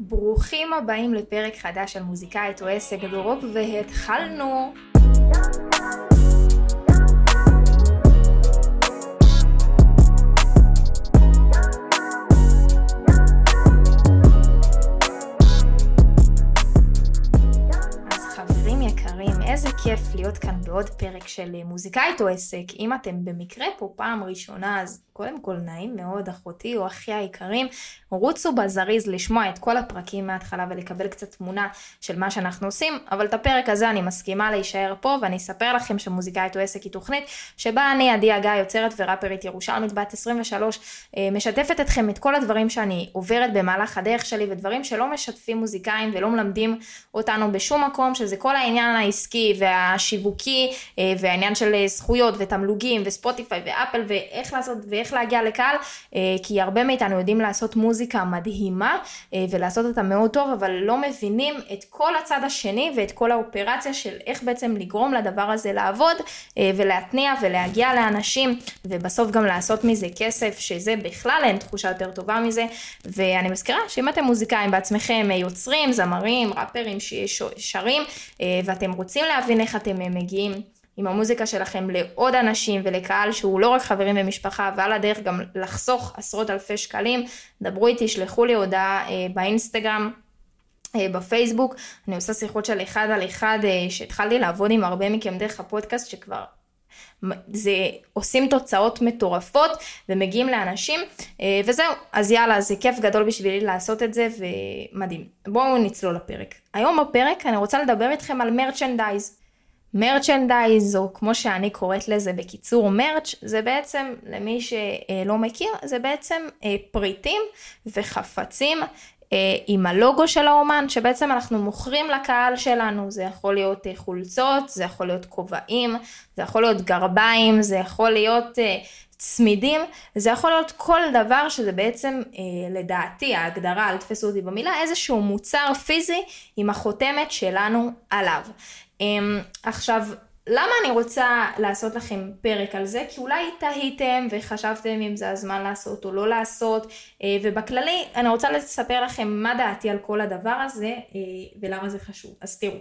ברוכים הבאים לפרק חדש של מוזיקאית או עסק דרופ, והתחלנו! כיף להיות כאן בעוד פרק של מוזיקאית או עסק. אם אתם במקרה פה פעם ראשונה, אז קודם כל נעים מאוד, אחותי או אחי היקרים, רוצו בזריז לשמוע את כל הפרקים מההתחלה ולקבל קצת תמונה של מה שאנחנו עושים, אבל את הפרק הזה אני מסכימה להישאר פה ואני אספר לכם שמוזיקאית או עסק היא תוכנית שבה אני, עדי הגיא, יוצרת וראפרית ירושלמית בת 23, אה, משתפת אתכם את כל הדברים שאני עוברת במהלך הדרך שלי ודברים שלא משתפים מוזיקאים ולא מלמדים אותנו בשום מקום, שזה כל העניין העסקי והשיווקי אה, והעניין של אה, זכויות ותמלוגים וספוטיפיי ואפל ואיך לעשות ואיך איך להגיע לקהל, אה, כי הרבה מאיתנו יודעים לעשות מוזיקה מדהימה ולעשות אותה מאוד טוב, אבל לא מבינים את כל הצד השני ואת כל האופרציה של איך בעצם לגרום לדבר הזה לעבוד ולהתניע ולהגיע לאנשים ובסוף גם לעשות מזה כסף, שזה בכלל אין תחושה יותר טובה מזה. ואני מזכירה שאם אתם מוזיקאים בעצמכם, יוצרים, זמרים, ראפרים ששרים, ואתם רוצים להבין איך אתם מגיעים עם המוזיקה שלכם לעוד אנשים ולקהל שהוא לא רק חברים ומשפחה, ועל הדרך גם לחסוך עשרות אלפי שקלים, דברו איתי, שלחו לי הודעה אה, באינסטגרם. אה, בפייסבוק, אני עושה שיחות של אחד על אחד, אה, שהתחלתי לעבוד עם הרבה מכם דרך הפודקאסט שכבר זה עושים תוצאות מטורפות ומגיעים לאנשים אה, וזהו. אז יאללה זה כיף גדול בשבילי לעשות את זה ומדהים. בואו נצלול לפרק. היום בפרק אני רוצה לדבר איתכם על מרצ'נדייז מרצ'נדייז, או כמו שאני קוראת לזה בקיצור מרץ', זה בעצם, למי שלא מכיר, זה בעצם אה, פריטים וחפצים אה, עם הלוגו של האומן, שבעצם אנחנו מוכרים לקהל שלנו, זה יכול להיות אה, חולצות, זה יכול להיות כובעים, זה יכול להיות גרביים, זה יכול להיות צמידים, זה יכול להיות כל דבר שזה בעצם, לדעתי, ההגדרה, אל תפסו אותי במילה, איזשהו מוצר פיזי עם החותמת שלנו עליו. אמ, עכשיו, למה אני רוצה לעשות לכם פרק על זה? כי אולי תהיתם וחשבתם אם זה הזמן לעשות או לא לעשות, אה, ובכללי אני רוצה לספר לכם מה דעתי על כל הדבר הזה אה, ולמה זה חשוב. אז תראו,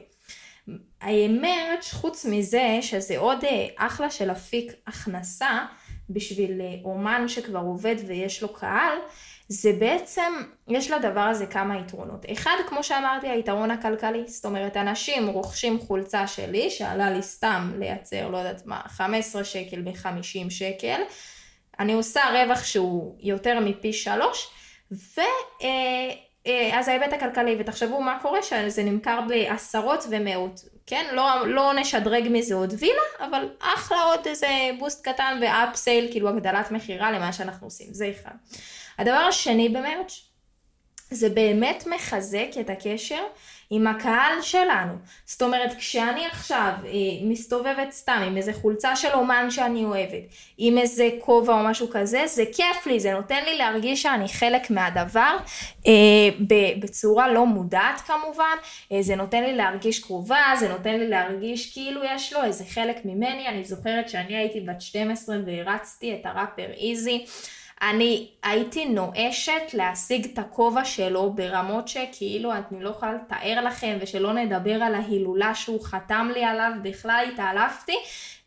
מרץ' חוץ מזה שזה עוד אה, אחלה של אפיק הכנסה בשביל אומן שכבר עובד ויש לו קהל, זה בעצם, יש לדבר הזה כמה יתרונות. אחד, כמו שאמרתי, היתרון הכלכלי. זאת אומרת, אנשים רוכשים חולצה שלי, שעלה לי סתם לייצר, לא יודעת מה, 15 שקל ב-50 שקל. אני עושה רווח שהוא יותר מפי שלוש, ו... אה, אז ההיבט הכלכלי, ותחשבו מה קורה שזה נמכר בעשרות ומאות, כן? לא, לא נשדרג מזה עוד וילה, אבל אחלה עוד איזה בוסט קטן ואפסייל, כאילו הגדלת מכירה למה שאנחנו עושים, זה אחד. הדבר השני במרץ', זה באמת מחזק את הקשר עם הקהל שלנו. זאת אומרת, כשאני עכשיו אה, מסתובבת סתם עם איזה חולצה של אומן שאני אוהבת, עם איזה כובע או משהו כזה, זה כיף לי, זה נותן לי להרגיש שאני חלק מהדבר, אה, בצורה לא מודעת כמובן, אה, זה נותן לי להרגיש קרובה, זה נותן לי להרגיש כאילו יש לו איזה חלק ממני, אני זוכרת שאני הייתי בת 12 והרצתי את הראפר איזי. אני הייתי נואשת להשיג את הכובע שלו ברמות שכאילו אני לא יכולה לתאר לכם ושלא נדבר על ההילולה שהוא חתם לי עליו, בכלל התעלפתי.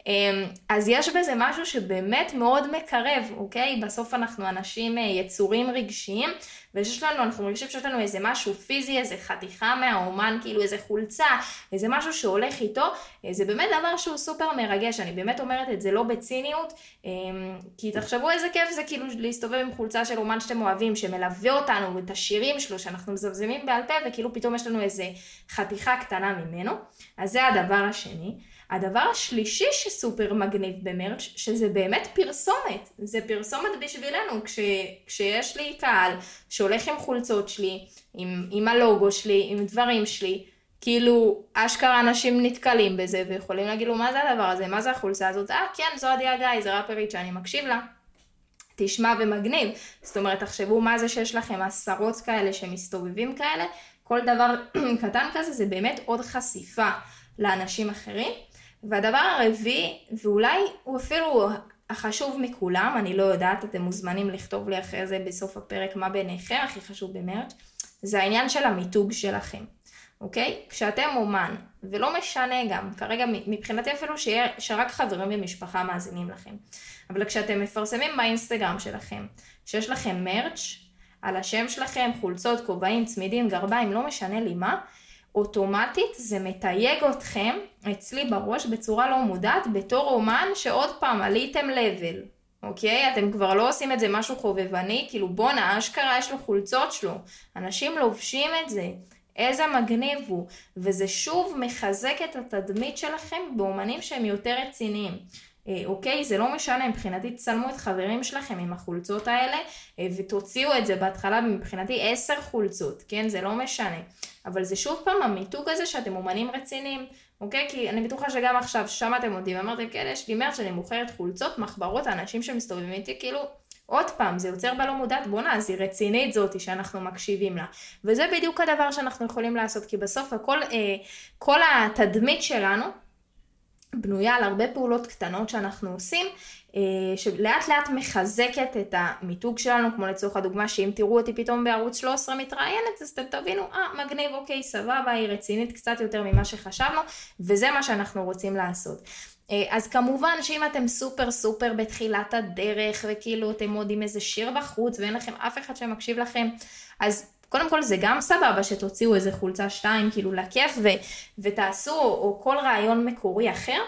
אמ, אז יש בזה משהו שבאמת מאוד מקרב, אוקיי? בסוף אנחנו אנשים אה, יצורים רגשיים, ויש לנו, אנחנו מרגישים שיש לנו איזה משהו פיזי, איזה חתיכה מהאומן, כאילו איזה חולצה, איזה משהו שהולך איתו, אה, זה באמת דבר שהוא סופר מרגש, אני באמת אומרת את זה לא בציניות, אמ, כי תחשבו איזה כיף זה כאילו להסתובב עם חולצה של אומן שאתם אוהבים, שמלווה אותנו, ואת השירים שלו, שאנחנו מזמזמים בעל פה, וכאילו פתאום יש לנו איזה חתיכה קטנה ממנו, אז זה הדבר השני. הדבר השלישי שסופר מגניב במרץ', שזה באמת פרסומת. זה פרסומת בשבילנו, כש, כשיש לי קהל שהולך עם חולצות שלי, עם, עם הלוגו שלי, עם דברים שלי, כאילו, אשכרה אנשים נתקלים בזה ויכולים להגיד לו, מה זה הדבר הזה? מה זה החולצה הזאת? אה, כן, זו עדי הגיא, זה ראפרית שאני מקשיב לה. תשמע ומגניב. זאת אומרת, תחשבו מה זה שיש לכם עשרות כאלה שמסתובבים כאלה, כל דבר קטן כזה זה באמת עוד חשיפה לאנשים אחרים. והדבר הרביעי, ואולי הוא אפילו החשוב מכולם, אני לא יודעת, אתם מוזמנים לכתוב לי אחרי זה בסוף הפרק מה בעיניכם הכי חשוב במרץ', זה העניין של המיתוג שלכם, אוקיי? כשאתם אומן, ולא משנה גם, כרגע מבחינתי אפילו שיהיה, שרק חברים ומשפחה מאזינים לכם, אבל כשאתם מפרסמים באינסטגרם שלכם, שיש לכם מרץ' על השם שלכם, חולצות, כובעים, צמידים, גרביים, לא משנה לי מה, אוטומטית זה מתייג אתכם אצלי בראש בצורה לא מודעת בתור אומן שעוד פעם עליתם לבל, אוקיי? אתם כבר לא עושים את זה משהו חובבני, כאילו בואנה, אשכרה יש לו חולצות שלו. אנשים לובשים את זה. איזה מגניב הוא. וזה שוב מחזק את התדמית שלכם באומנים שהם יותר רציניים. אה, אוקיי? זה לא משנה, מבחינתי תצלמו את חברים שלכם עם החולצות האלה אה, ותוציאו את זה בהתחלה מבחינתי עשר חולצות, כן? זה לא משנה. אבל זה שוב פעם המיתוג הזה שאתם אומנים רציניים, אוקיי? כי אני בטוחה שגם עכשיו שמעתם אותי ואמרתם, כן, יש לי מרץ שאני מוכרת חולצות, מחברות, האנשים שמסתובבים איתי, כאילו, עוד פעם, זה יוצר בלא מודעת, בואנה, אז היא רצינית זאתי שאנחנו מקשיבים לה. וזה בדיוק הדבר שאנחנו יכולים לעשות, כי בסוף הכל, אה, כל התדמית שלנו, בנויה על הרבה פעולות קטנות שאנחנו עושים, אה, שלאט לאט מחזקת את המיתוג שלנו, כמו לצורך הדוגמה שאם תראו אותי פתאום בערוץ 13 מתראיינת, אז אתם תבינו, אה, מגניב, אוקיי, סבבה, היא רצינית קצת יותר ממה שחשבנו, וזה מה שאנחנו רוצים לעשות. אה, אז כמובן שאם אתם סופר סופר בתחילת הדרך, וכאילו אתם עוד עם איזה שיר בחוץ, ואין לכם אף אחד שמקשיב לכם, אז קודם כל זה גם סבבה שתוציאו איזה חולצה שתיים כאילו לכיף ו, ותעשו או כל רעיון מקורי אחר,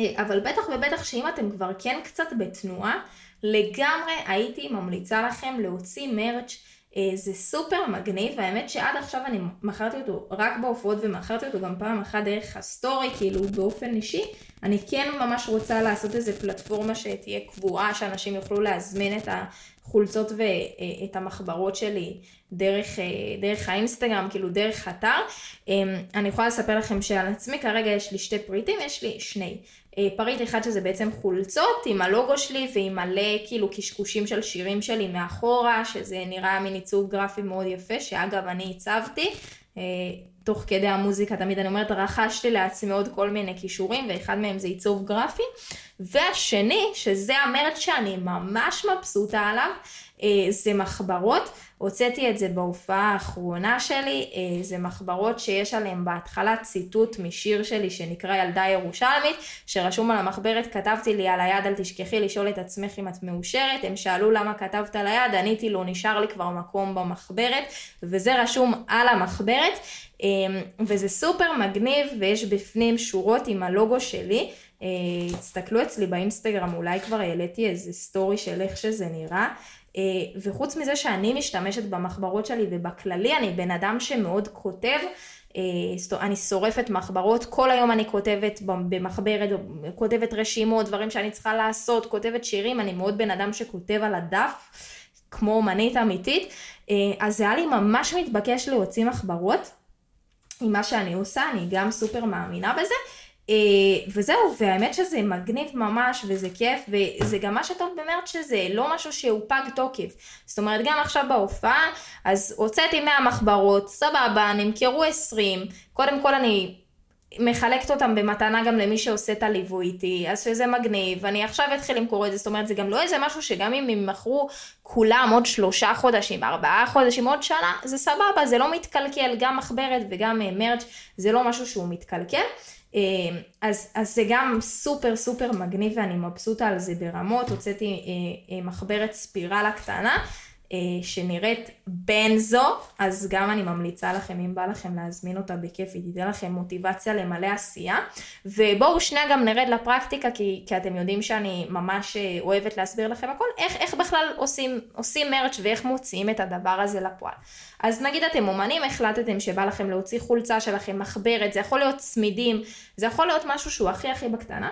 אה, אבל בטח ובטח שאם אתם כבר כן קצת בתנועה, לגמרי הייתי ממליצה לכם להוציא merch אה, זה סופר מגניב, והאמת שעד עכשיו אני מכרתי אותו רק בהופעות ומכרתי אותו גם פעם אחת דרך הסטורי, כאילו באופן אישי. אני כן ממש רוצה לעשות איזה פלטפורמה שתהיה קבועה, שאנשים יוכלו להזמין את החולצות ואת המחברות שלי דרך, אה, דרך האינסטגרם, כאילו דרך אתר. אמ, אני יכולה לספר לכם שעל עצמי כרגע יש לי שתי פריטים, יש לי שני. אה, פריט אחד שזה בעצם חולצות עם הלוגו שלי ועם מלא כאילו קשקושים של שירים שלי מאחורה, שזה נראה מין עיצוב גרפי מאוד יפה, שאגב אני הצבתי. אה, תוך כדי המוזיקה תמיד אני אומרת, רכשתי לעצמי עוד כל מיני כישורים, ואחד מהם זה עיצוב גרפי. והשני, שזה המרץ שאני ממש מבסוטה עליו, אה, זה מחברות. הוצאתי את זה בהופעה האחרונה שלי, אה, זה מחברות שיש עליהן בהתחלה ציטוט משיר שלי שנקרא ילדה ירושלמית, שרשום על המחברת, כתבתי לי על היד, אל תשכחי לשאול את עצמך אם את מאושרת, הם שאלו למה כתבת על היד, עניתי לו, נשאר לי כבר מקום במחברת, וזה רשום על המחברת, אה, וזה סופר מגניב, ויש בפנים שורות עם הלוגו שלי. תסתכלו אצלי באינסטגרם, אולי כבר העליתי איזה סטורי של איך שזה נראה. אה, וחוץ מזה שאני משתמשת במחברות שלי ובכללי, אני בן אדם שמאוד כותב, אה, אני שורפת מחברות, כל היום אני כותבת במחברת, כותבת רשימות, דברים שאני צריכה לעשות, כותבת שירים, אני מאוד בן אדם שכותב על הדף, כמו אומנית אמיתית, אה, אז זה היה לי ממש מתבקש להוציא מחברות עם מה שאני עושה, אני גם סופר מאמינה בזה. אה, וזהו, והאמת שזה מגניב ממש, וזה כיף, וזה גם מה שטוב במרץ שזה לא משהו שהוא פג תוקף. זאת אומרת, גם עכשיו בהופעה, אז הוצאתי 100 מחברות, סבבה, נמכרו 20, קודם כל אני מחלקת אותם במתנה גם למי שעושה את הליווי איתי, אז שזה מגניב, אני עכשיו אתחיל למכור את זה, זאת אומרת, זה גם לא איזה משהו שגם אם הם מכרו כולם עוד שלושה חודשים, ארבעה חודשים, עוד שנה, זה סבבה, זה לא מתקלקל, גם מחברת וגם אה, מרץ', זה לא משהו שהוא מתקלקל. אמ, אז, אז זה גם סופר סופר מגניב ואני מבסוטה על זה ברמות, הוצאתי אה, אה, מחברת ספירלה קטנה שנראית בנזו, אז גם אני ממליצה לכם, אם בא לכם להזמין אותה בכיף, היא תיתן לכם מוטיבציה למלא עשייה. ובואו שנייה גם נרד לפרקטיקה, כי, כי אתם יודעים שאני ממש אוהבת להסביר לכם הכל, איך, איך בכלל עושים, עושים מרץ' ואיך מוציאים את הדבר הזה לפועל. אז נגיד אתם אומנים, החלטתם שבא לכם להוציא חולצה שלכם, מחברת, זה יכול להיות צמידים, זה יכול להיות משהו שהוא הכי הכי בקטנה.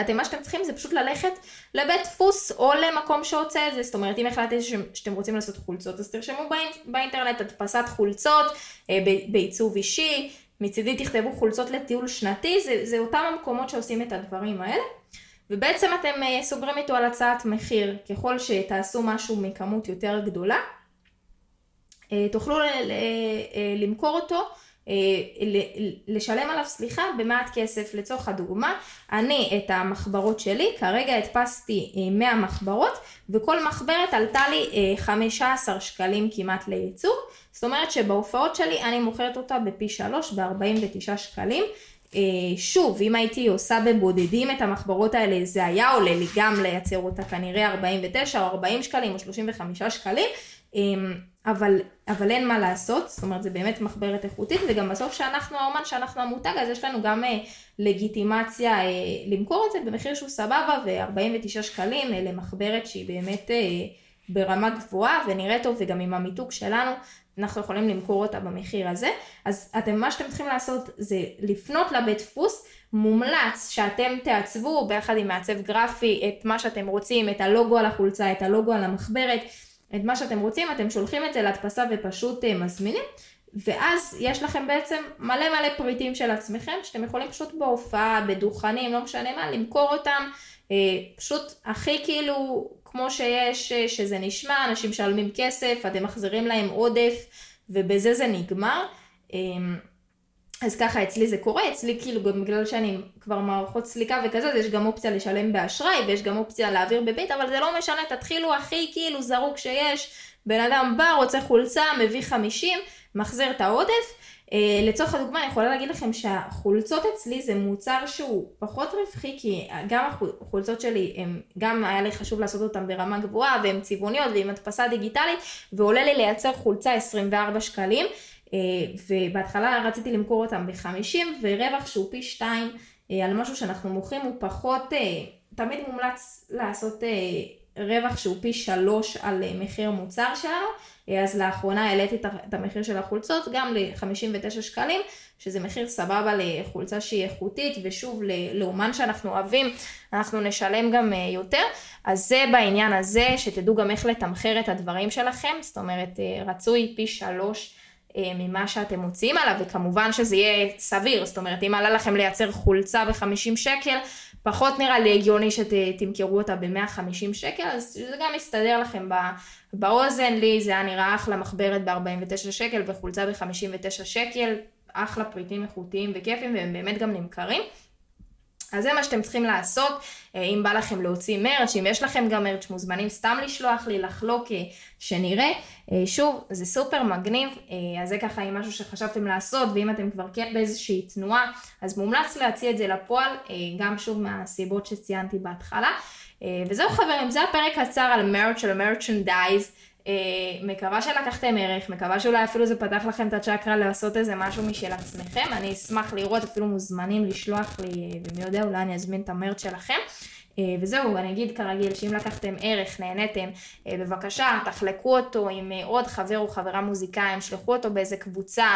אתם, מה שאתם צריכים זה פשוט ללכת לבית דפוס או למקום שעושה את זה. זאת אומרת, אם החלטתם שאתם רוצים לעשות חולצות, אז תרשמו באינטרנט הדפסת חולצות אה, בעיצוב אישי. מצידי תכתבו חולצות לטיול שנתי, זה, זה אותם המקומות שעושים את הדברים האלה. ובעצם אתם אה, סוגרים איתו על הצעת מחיר. ככל שתעשו משהו מכמות יותר גדולה, אה, תוכלו למכור אותו לשלם עליו, סליחה, במעט כסף. לצורך הדוגמה, אני את המחברות שלי, כרגע הדפסתי 100 מחברות, וכל מחברת עלתה לי 15 שקלים כמעט לייצור. זאת אומרת שבהופעות שלי אני מוכרת אותה בפי 3, ב-49 שקלים. אה, שוב, אם הייתי עושה בבודדים את המחברות האלה, זה היה עולה לי גם לייצר אותה כנראה 49 או 40 שקלים או 35 שקלים, אמ, אבל, אבל אין מה לעשות, זאת אומרת זה באמת מחברת איכותית, וגם בסוף שאנחנו האומן, שאנחנו המותג, אז יש לנו גם אה, לגיטימציה אה, למכור את זה במחיר שהוא סבבה, ו-49 שקלים למחברת שהיא באמת ברמה גבוהה ונראית טוב, וגם עם המיתוג שלנו, אנחנו יכולים למכור אותה במחיר הזה. אז אתם, מה שאתם צריכים לעשות זה לפנות לבית דפוס, מומלץ שאתם תעצבו ביחד עם מעצב גרפי את מה שאתם רוצים, את הלוגו על החולצה, את הלוגו על המחברת, את מה שאתם רוצים, אתם שולחים את זה להדפסה ופשוט uh, מזמינים. ואז יש לכם בעצם מלא מלא פריטים של עצמכם, שאתם יכולים פשוט בהופעה, בדוכנים, לא משנה מה, למכור אותם, אה, פשוט הכי כאילו כמו שיש, אה, שזה נשמע, אנשים משלמים כסף, אתם מחזירים להם עודף, ובזה זה נגמר. אז ככה אצלי זה קורה, אצלי כאילו גם בגלל שאני כבר מערכות סליקה וכזה, אז יש גם אופציה לשלם באשראי ויש גם אופציה להעביר בביט, אבל זה לא משנה, תתחילו הכי כאילו זרוק שיש, בן אדם בא, רוצה חולצה, מביא 50, מחזיר את העודף, Uh, לצורך הדוגמה אני יכולה להגיד לכם שהחולצות אצלי זה מוצר שהוא פחות רווחי כי גם החולצות שלי הם גם היה לי חשוב לעשות אותן ברמה גבוהה והן צבעוניות ועם הדפסה דיגיטלית ועולה לי לייצר חולצה 24 שקלים אה, ובהתחלה רציתי למכור אותם ב-50 ורווח שהוא פי 2 אה, על משהו שאנחנו מוכרים הוא פחות, אה, תמיד מומלץ לעשות רווח שהוא פי 3 על מחיר מוצר שלנו, אז לאחרונה העליתי את המחיר של החולצות גם ל-59 שקלים, שזה מחיר סבבה לחולצה שהיא איכותית, ושוב לאומן שאנחנו אוהבים, אנחנו נשלם גם יותר. אז זה בעניין הזה, שתדעו גם איך לתמחר את הדברים שלכם, זאת אומרת רצוי פי 3 ממה שאתם מוציאים עליו, וכמובן שזה יהיה סביר, זאת אומרת, אם עלה לכם לייצר חולצה ב-50 שקל, פחות נראה לי הגיוני שתמכרו אותה ב-150 שקל, אז זה גם יסתדר לכם באוזן, לי זה היה נראה אחלה מחברת ב-49 שקל וחולצה ב-59 שקל, אחלה פריטים איכותיים וכיפים והם באמת גם נמכרים. אז זה מה שאתם צריכים לעשות, אה, אם בא לכם להוציא מרץ', אם יש לכם גם מרץ', מוזמנים סתם לשלוח לי, לחלוק, אה, שנראה. אה, שוב, זה סופר מגניב, אז זה ככה עם משהו שחשבתם לעשות, ואם אתם כבר כן באיזושהי תנועה, אז מומלץ להציע את זה לפועל, גם שוב מהסיבות שציינתי בהתחלה. וזהו חברים, זה הפרק קצר על מרץ', על מרצ'נדייז. Uh, מקווה שלקחתם ערך, מקווה שאולי אפילו זה פתח לכם את הצ'קרה לעשות איזה משהו משל עצמכם, אני אשמח לראות, אפילו מוזמנים לשלוח לי, ומי יודע, אולי אני אזמין את המרץ שלכם. Uh, וזהו, אני אגיד כרגיל, שאם לקחתם ערך, נהניתם, uh, בבקשה, תחלקו אותו עם uh, עוד חבר או חברה מוזיקאים, שלחו אותו באיזה קבוצה,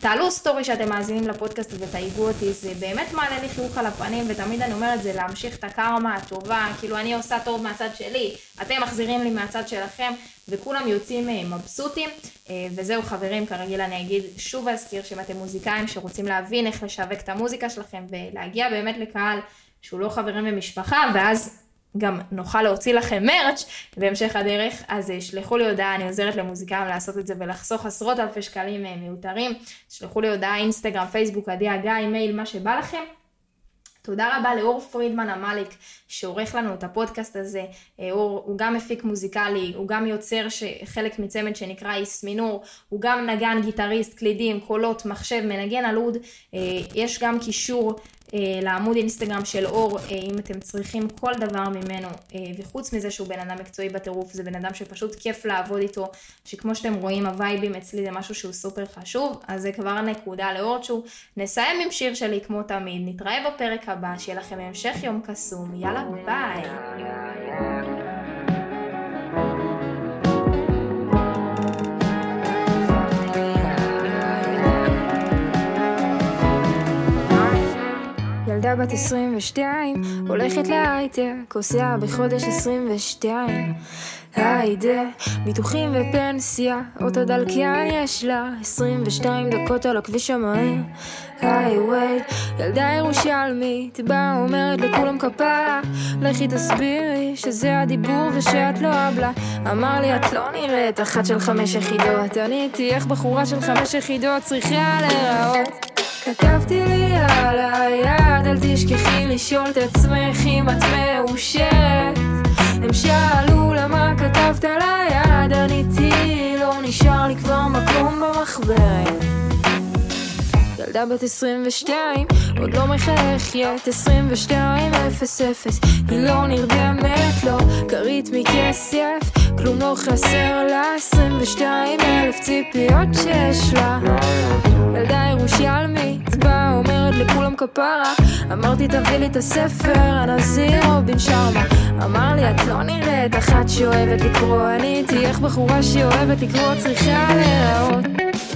תעלו סטורי שאתם מאזינים לפודקאסט ותייגו אותי, זה באמת מעלה לי חיוך על הפנים, ותמיד אני אומרת זה להמשיך את הקרמה הטובה, כאילו אני עושה טוב מהצד שלי, אתם מחזירים לי מהצד שלכם, וכולם יוצאים אה, מבסוטים. אה, וזהו חברים, כרגיל אני אגיד, שוב אזכיר שאם אתם מוזיקאים שרוצים להבין איך לשווק את המוזיקה שלכם ולהגיע באמת לקהל שהוא לא חברים ומשפחה, ואז גם נוכל להוציא לכם מרץ' בהמשך הדרך, אז אה, שלחו לי הודעה, אני עוזרת למוזיקאים לעשות את זה ולחסוך עשרות אלפי שקלים מיותרים. שלחו לי הודעה, אינסטגרם, פייסבוק, עדי הגיא, מייל, מה שבא לכם. תודה רבה לאור פרידמן המליק שעורך לנו את הפודקאסט הזה. אה, אור הוא גם מפיק מוזיקלי, הוא גם יוצר חלק מצמד שנקרא איס מינור, הוא גם נגן, גיטריסט, קלידים, קולות, מחשב, מנגן על אוד. אה, יש גם קישור אה, לעמוד אינסטגרם של אור, אה, אם אתם צריכים כל דבר ממנו, אה, וחוץ מזה שהוא בן אדם מקצועי בטירוף, זה בן אדם שפשוט כיף לעבוד איתו, שכמו שאתם רואים הווייבים אצלי זה משהו שהוא סופר חשוב, אז זה כבר נקודה לאורצ'ו. נסיים עם שיר שלי כמו תמיד, נתראה בפרק הבא, שיהיה לכם המשך יום קסום, יאללה ביי. ילדה בת 22, הולכת להייטק, עושה בחודש 22. היידה, ביטוחים ופנסיה, אותו דלקיין יש לה, 22 דקות על הכביש המהיר. היי ילדה ירושלמית, באה אומרת לכולם כפרה, לכי תסבירי שזה הדיבור ושאת לא אבלה. אמר לי את לא נראית אחת של חמש יחידות, עניתי איך בחורה של חמש יחידות צריכה להיראות. כתבתי לי על היד, אל תשכחי לשאול את עצמך אם את מאושרת. הם שאלו למה כתבת על היד, עניתי לא נשאר לי כבר מקום במחברת. ילדה בת 22, עוד לא מחייכת, 22 0 0 היא לא נרדמת, לא כרית מכסף, כלום לא חסר לה, 22 אלף ציפיות שיש לה. ילדה ירושלמית, באה אומרת לכולם כפרה, אמרתי תביא לי את הספר, הנזיר או בן שרמה. אמר לי את לא נראית אחת שאוהבת לקרוא, עניתי איך בחורה שאוהבת לקרוא צריכה להיראות.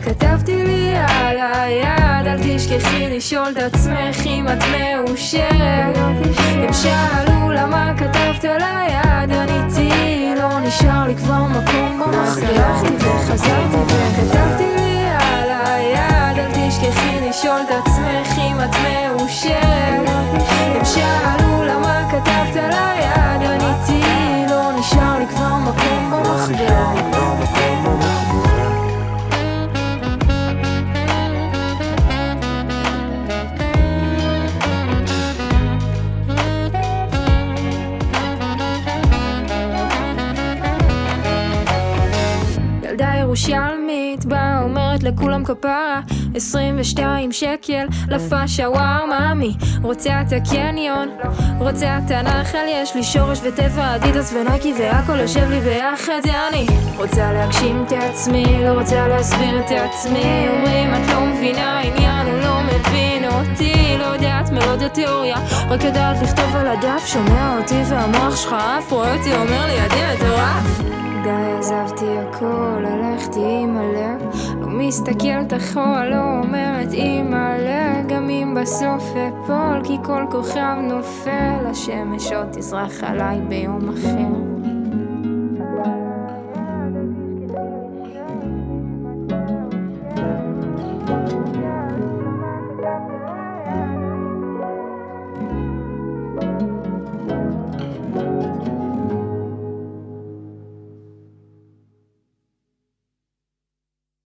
כתבתי לי על היד, אל תשכחי לשאול את עצמך אם את מאושרת. הם שאלו למה וחזרתי וכתבתי לי על היד, אל תשכחי לשאול את עצמך אם את מאושרת. ירושלמית באה אומרת לכולם כפרה. 22 שקל לפאשה וואו מאמי רוצה את הקניון. רוצה את הנחל יש לי שורש וטבע אדידס ונייקי והכל יושב לי ביחד אני רוצה להגשים את עצמי לא רוצה להסביר את עצמי. אומרים את לא מבינה עניין הוא לא מבין אותי. לא יודעת מלודיה תיאוריה רק יודעת לכתוב על הדף. שומע אותי והמוח שלך אף רואה אותי אומר לי ידי מטורף די עזבתי הכל, הלכתי עם הלב. לא מסתכלת אחורה, לא אומרת אימא'לה גם אם בסוף אפול, כי כל כוכב נופל. השמש עוד תזרח עליי ביום אחר